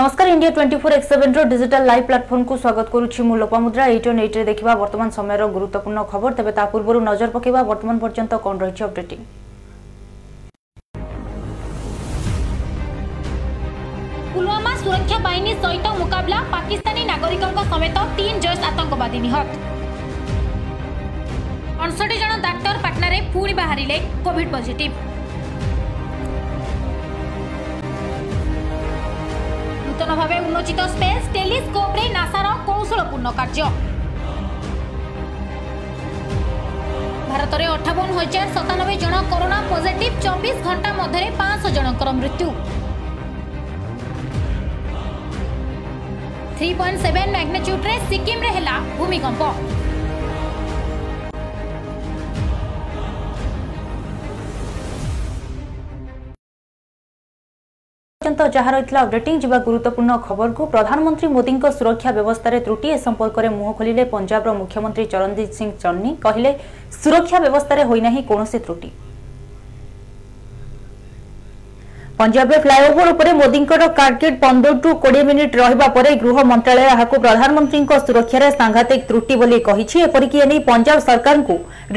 নমস্কার India twenty four x সেভেন্র digital live প্লাটফর্মকু স্বাগত করুছি মু লোপামুদ্রা এইট অন এইট্রে দেখা বর্তমান সময়ের গুরুত্বপূর্ণ খবর তবে তা পূর্ব নজর পকাইবা বর্তমান পর্যন্ত কণ রয়েছে অপডেটিং পুলওয়ামা সুরক্ষা বাহিনী সহিত মোকাবিলা পাকিস্তানী নাগরিকঙ্ক সমেত তিন জৈশ আতঙ্কবাদী নিহত অনষটি জন ডাক্তার পাটনারে পুঁ বাহারে কোভিড পজিটিভ ନୂତନ ଭାବେ ଉନ୍ମୋଚିତ ସ୍ପେସ୍ ଟେଲିସ୍କୋପ୍ରେ ନାସାର କୌଶଳପୂର୍ଣ୍ଣ କାର୍ଯ୍ୟ ଭାରତରେ ଅଠାବନ ହଜାର ସତାନବେ ଜଣ କରୋନା ପଜିଟିଭ୍ ଚବିଶ ଘଣ୍ଟା ମଧ୍ୟରେ ପାଞ୍ଚଶହ ଜଣଙ୍କର ମୃତ୍ୟୁ থ্রি পয়েন্ট সেভেন ম্যাগনেচ্যুডে সিকিম্রে হেলা ভূমিকম্প পর্যন্ত যা রয়েছে অপডেটিং যা গুরুত্বপূর্ণ খবরকু প্রধানমন্ত্রী মোদী সুরক্ষা ব্যবস্থার ত্রুটি এ সম্পর্কে মুহ খোলিলে পঞ্জাবর মুখ্যমন্ত্রী চরণজিৎ সিং চন্নী কহিলে সুরক্ষা ব্যবস্থার হয়ে না কৌশি ত্রুটি পঞ্জাবের ফ্লাইওভর উপরে মোদীঙ্কর কার্গেট পনেরো টু কোড়ি মিনিট রহবা পরে গৃহ মন্ত্রালয় এখন প্রধানমন্ত্রী সুরক্ষার সাংঘাতিক ত্রুটি বলে এপরিকি এনে পঞ্জাব সরকার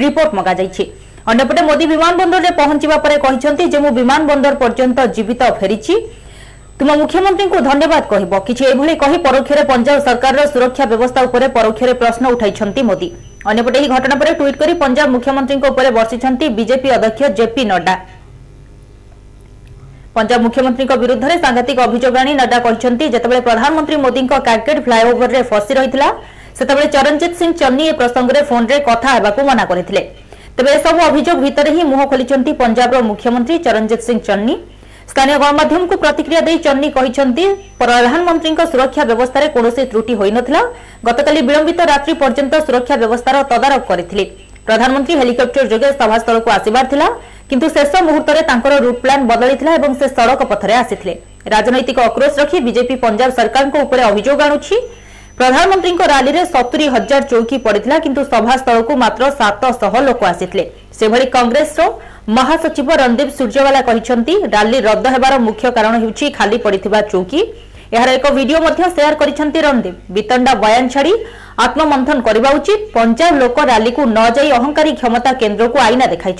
রিপোর্ট মগাযাই অন্যপটে মোদী বিমান বন্দরের পহঞ্চা পরে যে বিমান বন্দর পর্যন্ত জীবিত ফেছি ତୁମ ମୁଖ୍ୟମନ୍ତ୍ରୀଙ୍କୁ ଧନ୍ୟବାଦ କହିବ କିଛି ଏଭଳି କହି ପରୋକ୍ଷରେ ପଞ୍ଜାବ ସରକାରର ସୁରକ୍ଷା ବ୍ୟବସ୍ଥା ଉପରେ ପରୋକ୍ଷରେ ପ୍ରଶ୍ନ ଉଠାଇଛନ୍ତି ମୋଦି ଅନ୍ୟପଟେ ଏହି ଘଟଣା ପରେ ଟ୍ୱିଟ୍ କରି ପଞ୍ଜାବ ମୁଖ୍ୟମନ୍ତ୍ରୀଙ୍କ ଉପରେ ବର୍ଷିଛନ୍ତି ବିଜେପି ଅଧ୍ୟକ୍ଷ ଜେପି ନଡ୍ଡା ପଞ୍ଜାବ ମୁଖ୍ୟମନ୍ତ୍ରୀଙ୍କ ବିରୁଦ୍ଧରେ ସାଂଘାତିକ ଅଭିଯୋଗ ଆଣି ନଡ୍ଡା କହିଛନ୍ତି ଯେତେବେଳେ ପ୍ରଧାନମନ୍ତ୍ରୀ ମୋଦିଙ୍କ କାର୍କେଟ୍ ଫ୍ଲାଏଓଭରରେ ଫସି ରହିଥିଲା ସେତେବେଳେ ଚରଣଜିତ ସିଂ ଚନ୍ନି ଏ ପ୍ରସଙ୍ଗରେ ଫୋନ୍ରେ କଥା ହେବାକୁ ମନା କରିଥିଲେ ତେବେ ଏସବୁ ଅଭିଯୋଗ ଭିତରେ ହିଁ ମୁହଁ ଖୋଲିଛନ୍ତି ପଞ୍ଜାବର ମୁଖ୍ୟମନ୍ତ୍ରୀ ଚରଣଜିତ ସିଂ ଚନ୍ନି ସ୍ଥାନୀୟ ଗଣମାଧ୍ୟମକୁ ପ୍ରତିକ୍ରିୟା ଦେଇ ଚନ୍ନି କହିଛନ୍ତି ପ୍ରଧାନମନ୍ତ୍ରୀଙ୍କ ସୁରକ୍ଷା ବ୍ୟବସ୍ଥାରେ କୌଣସି ତ୍ରୁଟି ହୋଇନଥିଲା ଗତକାଲି ବିଳମ୍ବିତ ରାତ୍ରି ପର୍ଯ୍ୟନ୍ତ ସୁରକ୍ଷା ବ୍ୟବସ୍ଥାର ତଦାରଖ କରିଥିଲେ ପ୍ରଧାନମନ୍ତ୍ରୀ ହେଲିକପ୍ଟର ଯୋଗେ ସଭାସ୍ଥଳକୁ ଆସିବାର ଥିଲା କିନ୍ତୁ ଶେଷ ମୁହୂର୍ତ୍ତରେ ତାଙ୍କର ରୁଟ୍ ପ୍ଲାନ୍ ବଦଳିଥିଲା ଏବଂ ସେ ସଡ଼କ ପଥରେ ଆସିଥିଲେ ରାଜନୈତିକ ଆକ୍ରୋଶ ରଖି ବିଜେପି ପଞ୍ଜାବ ସରକାରଙ୍କ ଉପରେ ଅଭିଯୋଗ ଆଣୁଛି ପ୍ରଧାନମନ୍ତ୍ରୀଙ୍କ ରାଲିରେ ସତୁରି ହଜାର ଚୌକି ପଡ଼ିଥିଲା କିନ୍ତୁ ସଭାସ୍ଥଳକୁ ମାତ୍ର ସାତଶହ ଲୋକ ଆସିଥିଲେ ସେଭଳି କଂଗ୍ରେସର महासचिव रणदीप सूर्यवाला कहते रद्द होवार मुख्य कारण हूँ खाली पड़ा चौकी यार एक भिडियो सेयार कर रणदीप बीतंडा बयान छाड़ी आत्ममंथन करने उचित पंजाब लोक राली को न जा अहंकारी क्षमता केन्द्र को आईना देखा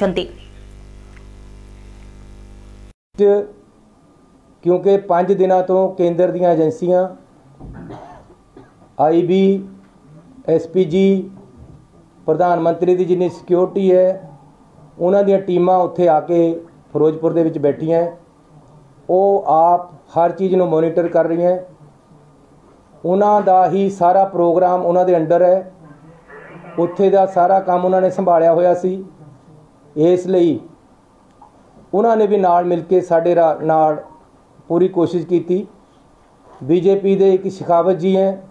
क्योंकि पांच दिन तो केंद्र दजेंसियां आई बी एस प्रधानमंत्री की जिनी सिक्योरिटी है ਉਹਨਾਂ ਦੀਆਂ ਟੀਮਾਂ ਉੱਥੇ ਆ ਕੇ ਫਿਰੋਜ਼ਪੁਰ ਦੇ ਵਿੱਚ ਬੈਠੀਆਂ ਉਹ ਆਪ ਹਰ ਚੀਜ਼ ਨੂੰ ਮੋਨੀਟਰ ਕਰ ਰਹੀਆਂ ਉਹਨਾਂ ਦਾ ਹੀ ਸਾਰਾ ਪ੍ਰੋਗਰਾਮ ਉਹਨਾਂ ਦੇ ਅੰਡਰ ਹੈ ਉੱਥੇ ਦਾ ਸਾਰਾ ਕੰਮ ਉਹਨਾਂ ਨੇ ਸੰਭਾਲਿਆ ਹੋਇਆ ਸੀ ਇਸ ਲਈ ਉਹਨਾਂ ਨੇ ਵੀ ਨਾਲ ਮਿਲ ਕੇ ਸਾਡੇ ਨਾਲ ਪੂਰੀ ਕੋਸ਼ਿਸ਼ ਕੀਤੀ ਬੀਜੇਪੀ ਦੇ ਇੱਕ ਸ਼ਿਖਾਵਤ ਜੀ ਹੈ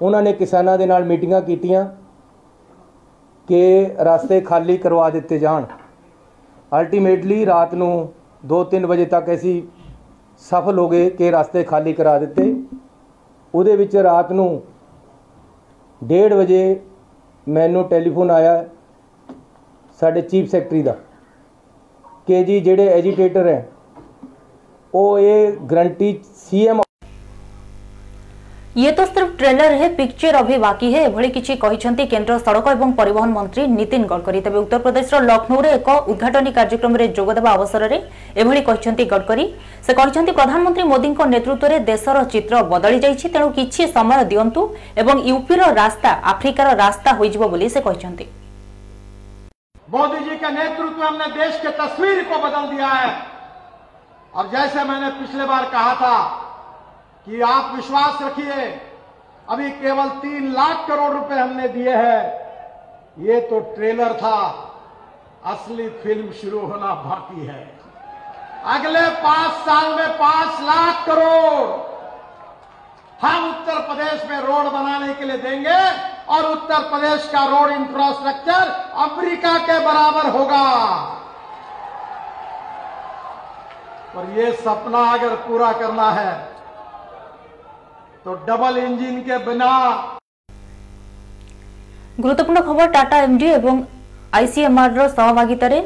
ਉਹਨਾਂ ਨੇ ਕਿਸਾਨਾਂ ਦੇ ਨਾਲ ਮੀਟਿੰਗਾਂ ਕੀਤੀਆਂ ਕਿ ਰਸਤੇ ਖਾਲੀ ਕਰਵਾ ਦਿੱਤੇ ਜਾਣ ਅਲਟੀਮੇਟਲੀ ਰਾਤ ਨੂੰ 2-3 ਵਜੇ ਤੱਕ ਅਸੀਂ ਸਫਲ ਹੋ ਗਏ ਕਿ ਰਸਤੇ ਖਾਲੀ ਕਰਾ ਦਿੱਤੇ ਉਹਦੇ ਵਿੱਚ ਰਾਤ ਨੂੰ 1:30 ਵਜੇ ਮੈਨੂੰ ਟੈਲੀਫੋਨ ਆਇਆ ਸਾਡੇ ਚੀਫ ਸੈਕਟਰੀ ਦਾ ਕਿ ਜੀ ਜਿਹੜੇ ਐਜੀਟੇਟਰ ਹੈ ਉਹ ਇਹ ਗਰੰਟੀ ਸੀਐਮ ये तो सिर्फ ट्रेलर है पिक्चर अभी बाकी है एभଳି କିଛି କହିଛନ୍ତି କେନ୍ଦ୍ର ସଡ଼କ ଏବଂ ପରିବହନ ମନ୍ତ୍ରୀ ନିତିନ ଗଡ଼କରୀ ତେବେ ଉତ୍ତରପ୍ରଦେଶର ଲକ୍ଷ୍ନୌରେ ଏକ ଉଦ୍ଘାଟନୀ କାର୍ଯ୍ୟକ୍ରମରେ ଯୋଗଦେବା ଅବସରରେ ଏଭଳି କହିଛନ୍ତି ଗଡ଼କରୀ ସେ କହିଛନ୍ତି ପ୍ରଧାନମନ୍ତ୍ରୀ ମୋଦିଙ୍କ ନେତୃତ୍ୱରେ ଦେଶର ଚିତ୍ର ବଦଳି ଯାଇଛି ତେଣୁ କିଛି ସମୟ ଦିଅନ୍ତୁ ଏବଂ ୟୁପିର ରାସ୍ତା ଆଫ୍ରିକାର ରାସ୍ତା ହୋଇଯିବ ବୋଲି ସେ କହିଛନ୍ତି मोदी जी के नेतृत्व में हमने देश के तस्वीर को बदल दिया है और जैसे मैंने पिछले बार कहा था कि आप विश्वास रखिए अभी केवल तीन लाख करोड़ रुपए हमने दिए हैं ये तो ट्रेलर था असली फिल्म शुरू होना बाकी है अगले पांच साल में पांच लाख करोड़ हम उत्तर प्रदेश में रोड बनाने के लिए देंगे और उत्तर प्रदेश का रोड इंफ्रास्ट्रक्चर अमेरिका के बराबर होगा और ये सपना अगर पूरा करना है तो डबल इंजन के बिना গুরুত্বপূর্ণ খবর টাটা এমডি এবং আইসিএমআর র সহভাগিতারে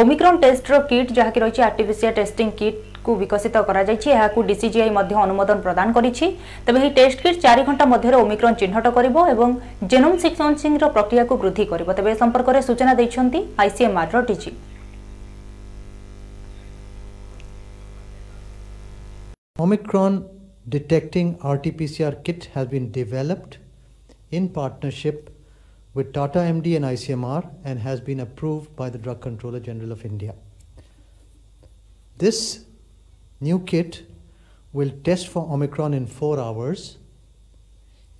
ওমিক্রন টেস্টর কিট যাহাকি রয়েছে আর্টিফিসিয়াল টেস্টিং কিট কু বিকশিত করা যাইছি এহাকু ডিসিজিআই মধ্য অনুমোদন প্রদান করেছি তবে এই টেস্ট কিট 4 ঘন্টা মধ্যে ওমিক্রন চিহ্নট করিব এবং জেনোম সিকোয়েন্সিং র প্রক্রিয়াকু বৃদ্ধি করিব তবে এ সম্পর্কে সূচনা দেইছন্তি আইসিএমআর র DG omicron detecting RT-PCR kit has been developed in partnership with Tata MD and ICMR and has been approved by the Drug Controller General of India. This new kit will test for Omicron in four hours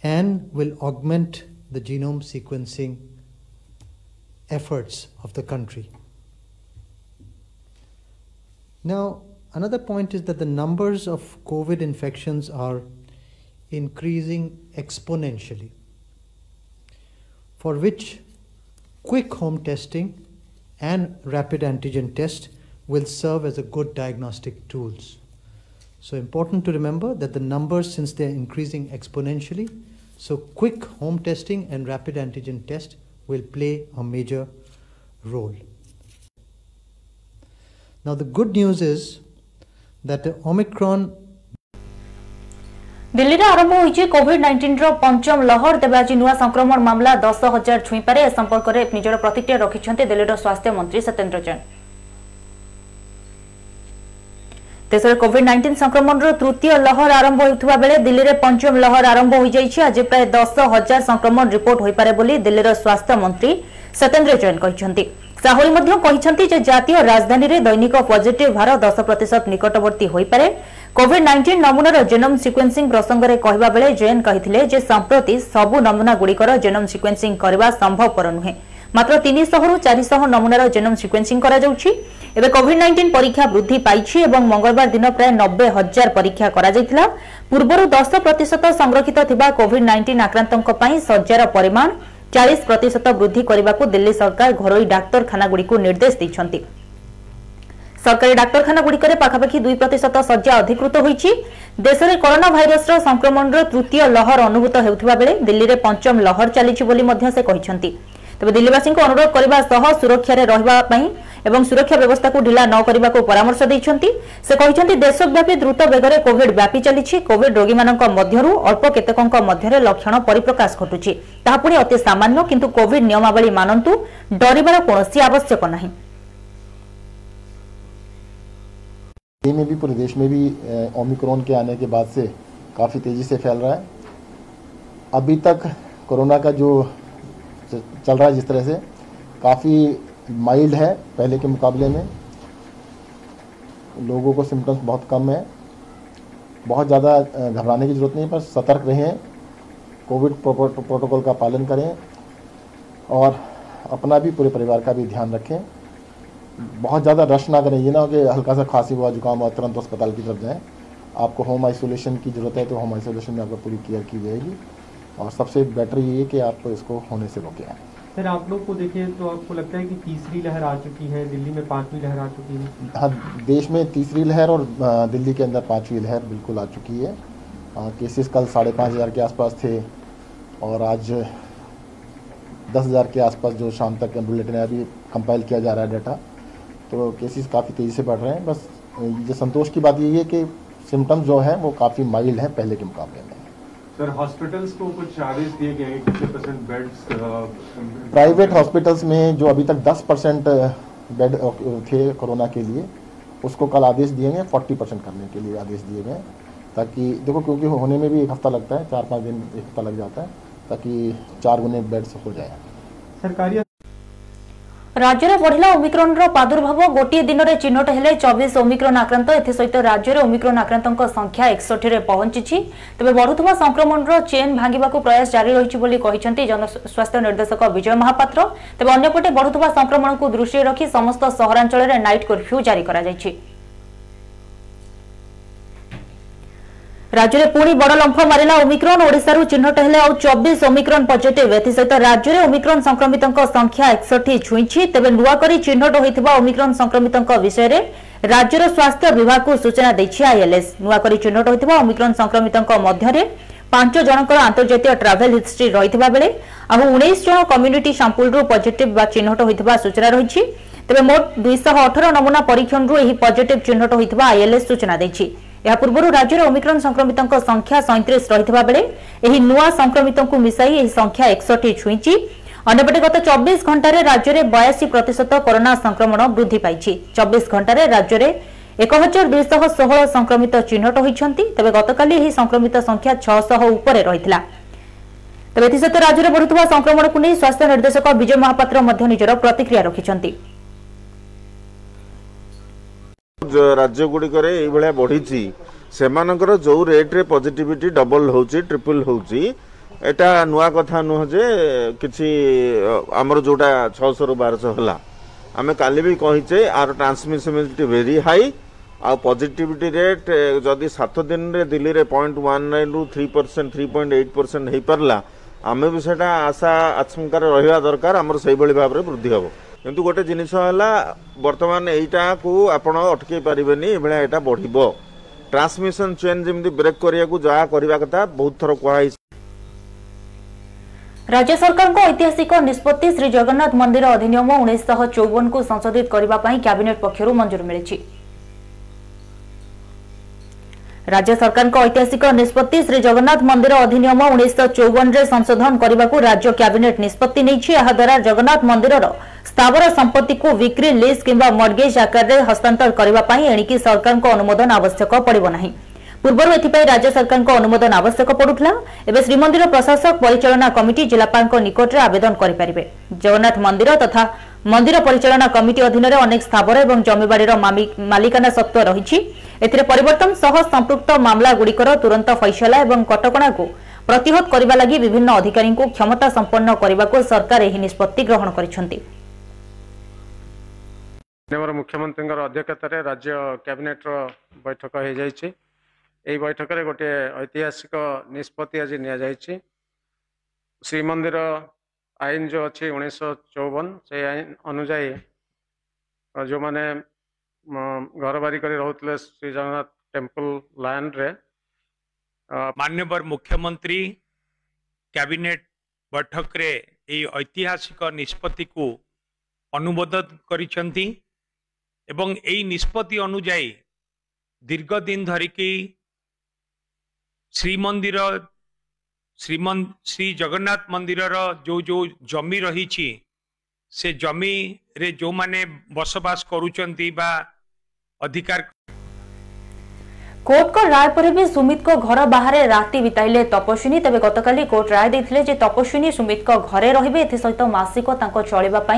and will augment the genome sequencing efforts of the country. Now, Another point is that the numbers of COVID infections are increasing exponentially, for which quick home testing and rapid antigen test will serve as a good diagnostic tools. So important to remember that the numbers, since they're increasing exponentially, so quick home testing and rapid antigen test will play a major role. Now the good news is that Omicron Delhi में आरंभ हो Covid नाइंटर पंचम लहर तेज आज नुआ संक्रमण मामला दस हजार छुईपे ए संपर्क में निजर प्रतिक्रिया रखिंट दिल्लीर स्वास्थ्य मंत्री सत्येन्द्र जैन देश में कोविड नाइंटन संक्रमण तृतीय लहर आरंभ होता बेले दिल्ली में पंचम लहर आरंभ हो आज प्राय दस हजार संक्रमण रिपोर्ट होपे दिल्लीर स्वास्थ्य मंत्री सत्येन्द्र जैन कहते हैं ସାହୁଲ ମଧ୍ୟ କହିଛନ୍ତି ଯେ ଜାତୀୟ ରାଜଧାନୀରେ ଦୈନିକ ପଜିଟିଭ୍ ହାର ଦଶ ପ୍ରତିଶତ ନିକଟବର୍ତ୍ତୀ ହୋଇପାରେ କୋଭିଡ୍ ନାଇଣ୍ଟିନ୍ ନମୁନାର ଜେନମ୍ ସିକ୍ୱେନ୍ସିଂ ପ୍ରସଙ୍ଗରେ କହିବା ବେଳେ ଜେଏନ୍ କହିଥିଲେ ଯେ ସମ୍ପ୍ରତି ସବୁ ନମୁନାଗୁଡ଼ିକର ଜେନମ୍ ସିକ୍ୱେନ୍ସିଂ କରିବା ସମ୍ଭବପର ନୁହେଁ ମାତ୍ର ତିନିଶହରୁ ଚାରିଶହ ନମୁନାର ଜେନୋମ୍ ସିକ୍ୱେନ୍ସିଂ କରାଯାଉଛି ଏବେ କୋଭିଡ୍ ନାଇଣ୍ଟିନ୍ ପରୀକ୍ଷା ବୃଦ୍ଧି ପାଇଛି ଏବଂ ମଙ୍ଗଳବାର ଦିନ ପ୍ରାୟ ନବେ ହଜାର ପରୀକ୍ଷା କରାଯାଇଥିଲା ପୂର୍ବରୁ ଦଶ ପ୍ରତିଶତ ସଂରକ୍ଷିତ ଥିବା କୋଭିଡ୍ ନାଇଣ୍ଟିନ୍ ଆକ୍ରାନ୍ତଙ୍କ ପାଇଁ ଶଯ୍ୟାର ପରିମାଣ ଚାଳିଶ ପ୍ରତିଶତ ବୃଦ୍ଧି କରିବାକୁ ଦିଲ୍ଲୀ ସରକାର ଘରୋଇ ଡାକ୍ତରଖାନାଗୁଡ଼ିକୁ ନିର୍ଦ୍ଦେଶ ଦେଇଛନ୍ତି ସରକାରୀ ଡାକ୍ତରଖାନାଗୁଡ଼ିକରେ ପାଖାପାଖି ଦୁଇ ପ୍ରତିଶତ ଶଯ୍ୟା ଅଧିକୃତ ହୋଇଛି ଦେଶରେ କରୋନା ଭାଇରସର ସଂକ୍ରମଣର ତୃତୀୟ ଲହର ଅନୁଭୂତ ହେଉଥିବା ବେଳେ ଦିଲ୍ଲୀରେ ପଞ୍ଚମ ଲହର ଚାଲିଛି ବୋଲି ମଧ୍ୟ ସେ କହିଛନ୍ତି तेज दिल्लीवासी को अनुरोध करने सुरक्षा रहा सुरक्षा व्यवस्था को ढिला नक परामर्श देते देशव्यापी द्रुत बेगर कोविड व्यापी चली कोड रोगी अल्प केतक लक्षण परिप्रकाश घटू पुणी अति सामान्य कि कोड नियमावली मानतु डर कौन आवश्यक ना में भी पूरे देश में भी ओमिक्रॉन के आने के बाद से काफ़ी तेज़ी से फैल रहा है अभी तक कोरोना का जो चल रहा है जिस तरह से काफ़ी माइल्ड है पहले के मुकाबले में लोगों को सिम्टम्स बहुत कम है बहुत ज़्यादा घबराने की ज़रूरत नहीं पर सतर्क रहें कोविड प्रोटोकॉल का पालन करें और अपना भी पूरे परिवार का भी ध्यान रखें बहुत ज़्यादा रश ना करें ये ना हो कि हल्का सा खांसी हुआ जुकाम हुआ तुरंत अस्पताल की तरफ जाएं आपको होम आइसोलेशन की ज़रूरत है तो होम आइसोलेशन में आपको पूरी केयर की जाएगी और सबसे बेटर ये कि आप इसको होने से रोकें सर आप लोग को देखें तो आपको लगता है कि तीसरी लहर आ चुकी है दिल्ली में पांचवी लहर आ चुकी है हाँ देश में तीसरी लहर और दिल्ली के अंदर पांचवी लहर बिल्कुल आ चुकी है केसेस कल साढ़े पाँच हज़ार के आसपास थे और आज दस हज़ार के आसपास जो शाम तक बुलेटिन अभी कंपाइल किया जा रहा है डाटा तो केसेस काफ़ी तेज़ी से बढ़ रहे हैं बस ये संतोष की बात यही है कि सिम्टम्स जो हैं वो काफ़ी माइल्ड हैं पहले के मुकाबले में सर हॉस्पिटल्स को कुछ चार्जेस दिए गए कितने परसेंट बेड्स प्राइवेट हॉस्पिटल्स में जो अभी तक 10 परसेंट बेड थे कोरोना के लिए उसको कल आदेश दिए गए 40 परसेंट करने के लिए आदेश दिए गए ताकि देखो क्योंकि होने में भी एक हफ्ता लगता है चार पाँच दिन एक हफ्ता लग जाता है ताकि चार गुने बेड्स हो जाए सरकारी রাজ্যে বড়া ওমিক্রনর প্রাদুর্ভাব গোটিয়ে দিনের চিহ্নট হলে চবিশ ওমিক্রন আক্রান্ত এসে রাজ্যের ওমিক্রন আক্রান্ত সংখ্যা একষঠি পৌঁছিছি তবে বড়ুয়া সংক্রমণর চেন ভাঙ্গা প্রয়াস জারি রয়েছে বলে জনস্বাস্থ্য নির্দেশক বিজয় মহাপাত্র তবে অন্যপটে বড়ুয়া সংক্রমণকে দৃষ্টি রাখি সমস্ত সহরাঞ্চলের নাইট কর্ফ্যু জারি করা રાજ્યને પુણી બડો લંફ મારેલા ઓમિક્રોન ઓડિશારૂ ଚିହ୍ନଟ ହେଲେ ଆଉ ଚବିଶ ଓମିକ୍ରନ୍ ପଜିଟିଭ୍ ଏଥିସହିତ ରାଜ୍ୟରେ ଓମିକ୍ରନ୍ ସଂକ୍ରମିତଙ୍କ ସଂଖ୍ୟା ଏକଷଠି ଛୁଇଁଛି ତେବେ ନୂଆକରି ଚିହ୍ନଟ ହୋଇଥିବା ଓମିକ୍ରନ୍ ସଂକ୍ରମିତଙ୍କ ବିଷୟରେ ରାଜ୍ୟର ସ୍ୱାସ୍ଥ୍ୟ ବିଭାଗକୁ ସୂଚନା ଦେଇଛି ଆଇଏଲ୍ଏସ୍ ନୂଆକରି ଚିହ୍ନଟ ହୋଇଥିବା ଓମିକ୍ରନ୍ ସଂକ୍ରମିତଙ୍କ ମଧ୍ୟରେ ପାଞ୍ଚ ଜଣଙ୍କର ଆନ୍ତର୍ଜାତୀୟ ଟ୍ରାଭେଲ୍ ହିଷ୍ଟ୍ରି ରହିଥିବା ବେଳେ ଆଉ ଉଣେଇଶ ଜଣ କମ୍ୟୁନିଟି ସାମ୍ପୁଲ୍ରୁ ପଜିଟିଭ୍ ବା ଚିହ୍ନଟ ହୋଇଥିବା ସୂଚନା ରହିଛି ତେବେ ମୋଟ ଦୁଇଶହ ଅଠର ନମୁନା ପରୀକ୍ଷଣରୁ ଏହି ପଜିଟିଭ୍ ଚିହ୍ନଟ ହୋଇଥିବା ଆଇଏଲ୍ଏସ୍ ସୂଚନା ଦେଇଛି ଏହା ପୂର୍ବରୁ ରାଜ୍ୟରେ ଓମିକ୍ରନ୍ ସଂକ୍ରମିତଙ୍କ ସଂଖ୍ୟା ସଇଁତିରିଶ ରହିଥିବା ବେଳେ ଏହି ନୂଆ ସଂକ୍ରମିତଙ୍କୁ ମିଶାଇ ଏହି ସଂଖ୍ୟା ଏକଷଠି ଛୁଇଁଛି ଅନ୍ୟପଟେ ଗତ ଚବିଶ ଘଣ୍ଟାରେ ରାଜ୍ୟରେ ବୟାଅଶୀ ପ୍ରତିଶତ କରୋନା ସଂକ୍ରମଣ ବୃଦ୍ଧି ପାଇଛି ଚବିଶ ଘଣ୍ଟାରେ ରାଜ୍ୟରେ ଏକ ହଜାର ଦୁଇଶହ ଷୋହଳ ସଂକ୍ରମିତ ଚିହ୍ନଟ ହୋଇଛନ୍ତି ତେବେ ଗତକାଲି ଏହି ସଂକ୍ରମିତ ସଂଖ୍ୟା ଛଅଶହ ଉପରେ ରହିଥିଲା ତେବେ ଏଥିସହିତ ରାଜ୍ୟରେ ବଢ଼ୁଥିବା ସଂକ୍ରମଣକୁ ନେଇ ସ୍ୱାସ୍ଥ୍ୟ ନିର୍ଦ୍ଦେଶକ ବିଜୟ ମହାପାତ୍ର ମଧ୍ୟ ନିଜର ପ୍ରତିକ୍ରିୟା ରଖିଛନ୍ତି ରାଜ୍ୟଗୁଡ଼ିକରେ ଏଇଭଳିଆ ବଢ଼ିଛି ସେମାନଙ୍କର ଯେଉଁ ରେଟ୍ରେ ପଜିଟିଭିଟି ଡବଲ୍ ହେଉଛି ଟ୍ରିପଲ୍ ହେଉଛି ଏଇଟା ନୂଆ କଥା ନୁହଁ ଯେ କିଛି ଆମର ଯେଉଁଟା ଛଅଶହରୁ ବାରଶହ ହେଲା ଆମେ କାଲି ବି କହିଛେ ଆର ଟ୍ରାନ୍ସମିସିବିଲିଟି ଭେରି ହାଇ ଆଉ ପଜିଟିଭିଟି ରେଟ୍ ଯଦି ସାତ ଦିନରେ ଦିଲ୍ଲୀରେ point one ନାଇନ୍ରୁ three percent three point eight percent ହେଇପାରିଲା ଆମେ ବି ସେଇଟା ଆଶା ଆଶଙ୍କାରେ ରହିବା ଦରକାର ଆମର ସେଇଭଳି ଭାବରେ ବୃଦ୍ଧି ହେବ କିନ୍ତୁ ଗୋଟେ ଜିନିଷ ହେଲା ବର୍ତ୍ତମାନ ଏଇଟାକୁ ଆପଣ ଅଟକେଇ ପାରିବେନି ଏଭଳିଆ ଏଇଟା ବଢ଼ିବ ଟ୍ରାନ୍ସମିଶନ ଚେନ୍ ଯେମିତି ବ୍ରେକ୍ କରିବାକୁ ଯାହା କରିବା କଥା ବହୁତ ଥର କୁହାହେଇଛି ରାଜ୍ୟ ସରକାରଙ୍କ ଐତିହାସିକ ନିଷ୍ପତ୍ତି ଶ୍ରୀ ଜଗନ୍ନାଥ ମନ୍ଦିର ଅଧିନିୟମ ଉଣେଇଶହ ଚଉବନକୁ ସଂଶୋଧିତ କରିବା ପାଇଁ କ୍ୟାବିନେଟ୍ ପକ୍ଷରୁ ମଞ୍ଜୁରୀ ମିଳିଛି রাজ্য সরকারଙ୍କ ঐতিহাসিক নিষ্পত্তি শ্রী জগন্নাথ মন্দির অধিনিয়ম উনিশশহ চৌবনরে সংশোধন করা রাজ্য ক্যাবিনেট নিষ্পত্তি নিয়েছে এদারা জগন্নাথ মন্দিরর স্থাবর সম্পত্তিକୁ বিক্রি লিজ কিংবা মর্গেজ আকারে হস্তান্তর করা এণিকি সরকারଙ୍କ অনুমোদন আবশ্যক পড়ব না পূর্বর এথিপাই রাজ্য সরকারଙ୍କ অনুমোদন আবশ্যক পড়ুলা এবে শ্রীমন্দির প্রশাসক পরিচালনা কমিটি জেলাপালଙ୍କ নিকটে আবেদন করে পারিবে জগন্নাথ মন্দির তথা মন্দির পরিচালনা কমিটি অধীনরে অনেক স্থাবর এবং জমিবাড়ির মালিকানা সত্ত্ব রয়েছে ଏଥିରେ ପରିବର୍ତ୍ତନ ସହ ସମ୍ପୃକ୍ତ ମାମଲାଗୁଡ଼ିକର ତୁରନ୍ତ ଫଇସଲା ଏବଂ କଟକଣାକୁ ପ୍ରତିହତ କରିବା ଲାଗି ବିଭିନ୍ନ ଅଧିକାରୀଙ୍କୁ କ୍ଷମତା ସମ୍ପନ୍ନ କରିବାକୁ ସରକାର ଏହି ନିଷ୍ପତ୍ତି ଗ୍ରହଣ କରିଛନ୍ତି ମୁଖ୍ୟମନ୍ତ୍ରୀଙ୍କର ଅଧ୍ୟକ୍ଷତାରେ ରାଜ୍ୟ କ୍ୟାବିନେଟ୍ର ବୈଠକ ହୋଇଯାଇଛି ଏହି ବୈଠକରେ ଗୋଟିଏ ଐତିହାସିକ ନିଷ୍ପତ୍ତି ଆଜି ନିଆଯାଇଛି ଶ୍ରୀମନ୍ଦିର ଆଇନ ଯେଉଁ ଅଛି ଉଣେଇଶହ ଚଉବନ ସେହି ଆଇନ ଅନୁଯାୟୀ ଯେଉଁମାନେ घरिक र श्री जगन्नाथ टेम्पल ल्याङ मान्यवर मुख्यमंत्री क्याबिनेट बैठक यही ऐतिहासिक निष्पत्ति को अनुमोदन गरि निष्पत्ति अनुजी दीर्घ दिन धरिक श्रीमन्दिर श्रीम श्री जगन्नाथ मन्दिर र जो जो जमिरहे जमि जो बसवास गरुन चाहिँ बा અધિકાર কোর্ট রায় পরে বি সুমিতক ঘর বাহারে রাতে বিতাইলে তপস্বিনী তবে গতকাল কোর্ট রায় দিয়ে যে তপস্বিনী সুমিত ঘরে রহবে এসহ মাসিক তাঁর চলবা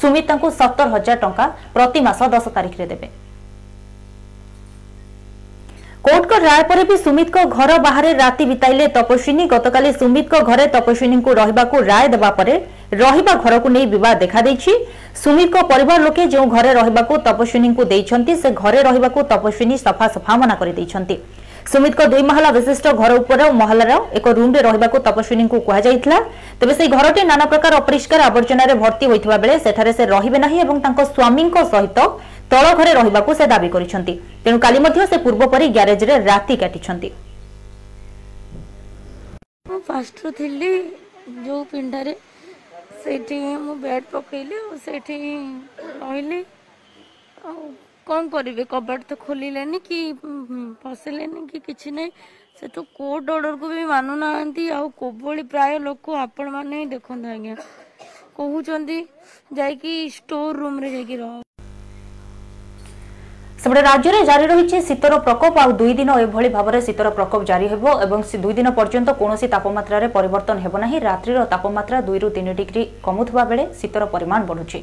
সুমিত তাঁর সত্তর হাজার টাকা প্রতিমাস দশ তারিখে দেবে କୋର୍ଟଙ୍କ ରାୟ ପରେ ବି ସୁମିତଙ୍କ ଘର ବାହାରେ ରାତି ବିତାଇଲେ ତପସ୍ୱିନୀ ଗତକାଲି ସୁମିତଙ୍କ ଘରେ ତପସ୍ୱିନୀଙ୍କୁ ରହିବାକୁ ରାୟ ଦେବା ପରେ ରହିବା ଘରକୁ ନେଇ ବିବାଦ ଦେଖାଦେଇଛି ସୁମିତଙ୍କ ପରିବାର ଲୋକେ ଯେଉଁ ଘରେ ରହିବାକୁ ତପସ୍ୱିନୀଙ୍କୁ ଦେଇଛନ୍ତି ସେ ଘରେ ରହିବାକୁ ତପସ୍ୱିନୀ ସଫାସଫା ମନା କରିଦେଇଛନ୍ତି ସୁମିତଙ୍କ ଦୁଇ ମହଲା ବିଶିଷ୍ଟ ଘର ଉପର ମହଲାର ଏକ ରୁମ୍ରେ ରହିବାକୁ ତପସ୍ୱିନୀଙ୍କୁ କୁହାଯାଇଥିଲା ତେବେ ସେହି ଘରଟି ନାନା ପ୍ରକାର ଅପରିଷ୍କାର ଆବର୍ଜନାରେ ଭର୍ତ୍ତି ହୋଇଥିବା ବେଳେ ସେଠାରେ ସେ ରହିବେ ନାହିଁ ଏବଂ ତାଙ୍କ ସ୍ୱାମୀଙ୍କ ସହିତ तल घर रहा दावी कर का पूर्वपरि ग्यारेज राति का जो पिंडारे सेठी मु बेड पकेले तो खोलिलेनी कि फसलेनी कि कोर्ट ऑर्डर को भी मानु नांती आ प्राय लोक आपण मैंने देखन आज्ञा कहते जाोर चंदी जाई ସେପଟେ ରାଜ୍ୟରେ ଜାରି ରହିଛି ଶୀତର ପ୍ରକୋପ ଆଉ ଦୁଇ ଦିନ ଏଭଳି ଭାବରେ ଶୀତର ପ୍ରକୋପ ଜାରି ହେବ ଏବଂ ଦୁଇ ଦିନ ପର୍ଯ୍ୟନ୍ତ କୌଣସି ତାପମାତ୍ରାରେ ପରିବର୍ତ୍ତନ ହେବ ନାହିଁ ରାତ୍ରିର ତାପମାତ୍ରା ଦୁଇରୁ ତିନି ଡିଗ୍ରୀ କମୁଥିବା ବେଳେ ଶୀତର ପରିମାଣ ବଢୁଛି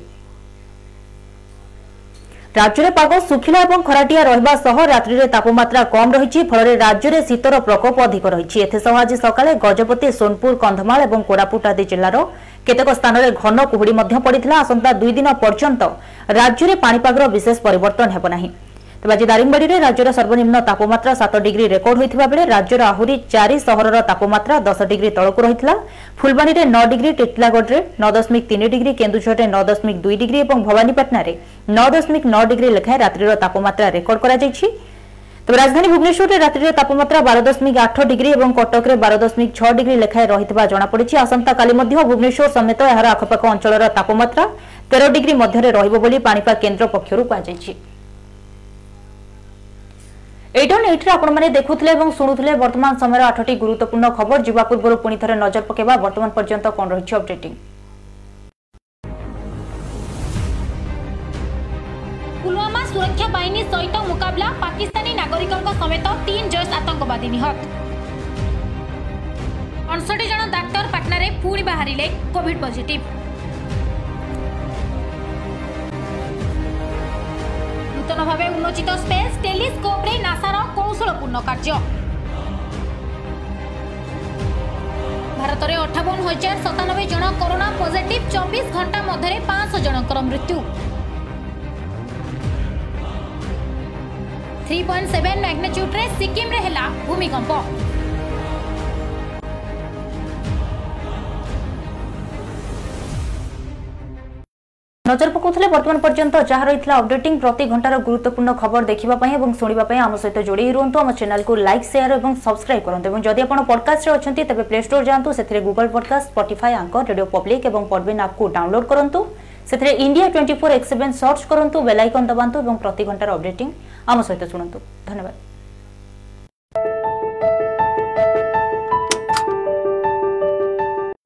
ରାଜ୍ୟରେ ପାଗ ଶୁଖିଲା ଏବଂ ଖରାଟିଆ ରହିବା ସହ ରାତ୍ରିରେ ତାପମାତ୍ରା କମ୍ ରହିଛି ଫଳରେ ରାଜ୍ୟରେ ଶୀତର ପ୍ରକୋପ ଅଧିକ ରହିଛି ଏଥିସହ ଆଜି ସକାଳେ ଗଜପତି ସୋନପୁର କନ୍ଧମାଳ ଏବଂ କୋରାପୁଟ ଆଦି ଜିଲ୍ଲାର କେତେକ ସ୍ଥାନରେ ଘନ କୁହୁଡ଼ି ମଧ୍ୟ ପଡ଼ିଥିଲା ଆସନ୍ତା ଦୁଇ ଦିନ ପର୍ଯ୍ୟନ୍ତ ରାଜ୍ୟରେ ପାଣିପାଗର ବିଶେଷ ପରିବର୍ତ୍ତନ ହେବ ନାହିଁ ତେବେ ଆଜି ଦାରିଙ୍ଗବାଡ଼ିରେ ରାଜ୍ୟର ସର୍ବନିମ୍ନ ତାପମାତ୍ରା ସାତ ଡିଗ୍ରୀ ରେକର୍ଡ ହୋଇଥିବା ବେଳେ ରାଜ୍ୟର ଆହୁରି ଚାରି ସହରର ତାପମାତ୍ରା ଦଶ ଡିଗ୍ରୀ ତଳକୁ ରହିଥିଲା ଫୁଲବାଣୀରେ ନଅ ଡିଗ୍ରୀ ଟିଟିଲାଗଡ଼ରେ ନଅ ଦଶମିକ ତିନି ଡିଗ୍ରୀ କେନ୍ଦୁଝରରେ ନଅ ଦଶମିକ ଦୁଇ ଡିଗ୍ରୀ ଏବଂ ଭବାନୀପାଟଣାରେ ନଅ ଦଶମିକ ନଅ ଡିଗ୍ରୀ ଲେଖାଏଁ ରାତ୍ରିର ତାପମାତ୍ରା ରେକର୍ଡ କରାଯାଇଛି তবে রাজধানী ভুবনেশ্বরে রাত্রির তাপমাত্রা বার দশমিক আঠ ডিগ্রি এবং কটকরে বার দশমিক ছ ডিগ্রি লেখায় রয়েছে জনাপড়ি আসন্তকালি ভুবনেশ্বর সমেত এর আখপাখ অঞ্চলের তাপমাত্রা তের ডিগ্রি মধ্যে রহব বলে পাপাগ কেন্দ্র পক্ষ কুযাই এইডন এইটির আপনার দেখুলে এবং শুণুলে বর্তমান সময়ের আঠটি গুরুত্বপূর্ণ খবর যা পূর্ব পুঁ থে নজর পকাইবা বর্তমান পর্যন্ত কণ রয়েছে অপডেটিং পুলওয়ামা সুরক্ষা বাহিনী সহিত মোকাবিলা পাকিস্তানী নাগরিকঙ্ক সমেত তিন জৈশ আতঙ্কবাদী নিহত অনষটি জন ডাক্তার পাটনারে পুঁ বাহারে কোভিড পজিটিভ ନୂତନ ଭାବେ ଉନ୍ମୋଚିତ ସ୍ପେସ୍ ଟେଲିସ୍କୋପ୍ରେ ନାସାର କୌଶଳପୂର୍ଣ୍ଣ କାର୍ଯ୍ୟ ଭାରତରେ ଅଠାବନ ହଜାର ସତାନବେ ଜଣ କରୋନା ପଜିଟିଭ୍ ଚବିଶ ଘଣ୍ଟା ମଧ୍ୟରେ ପାଞ୍ଚଶହ ଜଣଙ୍କର ମୃତ୍ୟୁ থ্রি পয়েন্ট সেভেন ম্যাগনিচ্যুড্রে সিকিম্রে হেলা ভূমিকম্প নজর পকাউলে বর্তমান পর্যন্ত যা রয়েছে অপডেটিং প্রতি ঘণ্টার গুরুত্বপূর্ণ খবর দেখা এবং শুণা আম সহ যোড়ি রুহতু আমার চ্যানেলকে লাইক সেয়ার এবং সবসক্রাইব করতে এবং যদি আপনার পডকাস্টে অনেক তবে প্লে স্টোর যাতে সেখানে Google podcast Spotify anchor radio public এবং পডবিন আপকু ডাউনলোড করতু সেখানে India twenty four x seven search করতু bell icon দবাতু এবং প্রতি ঘণ্টার অপডেটিং আম সহ শুণু ধন্যবাদ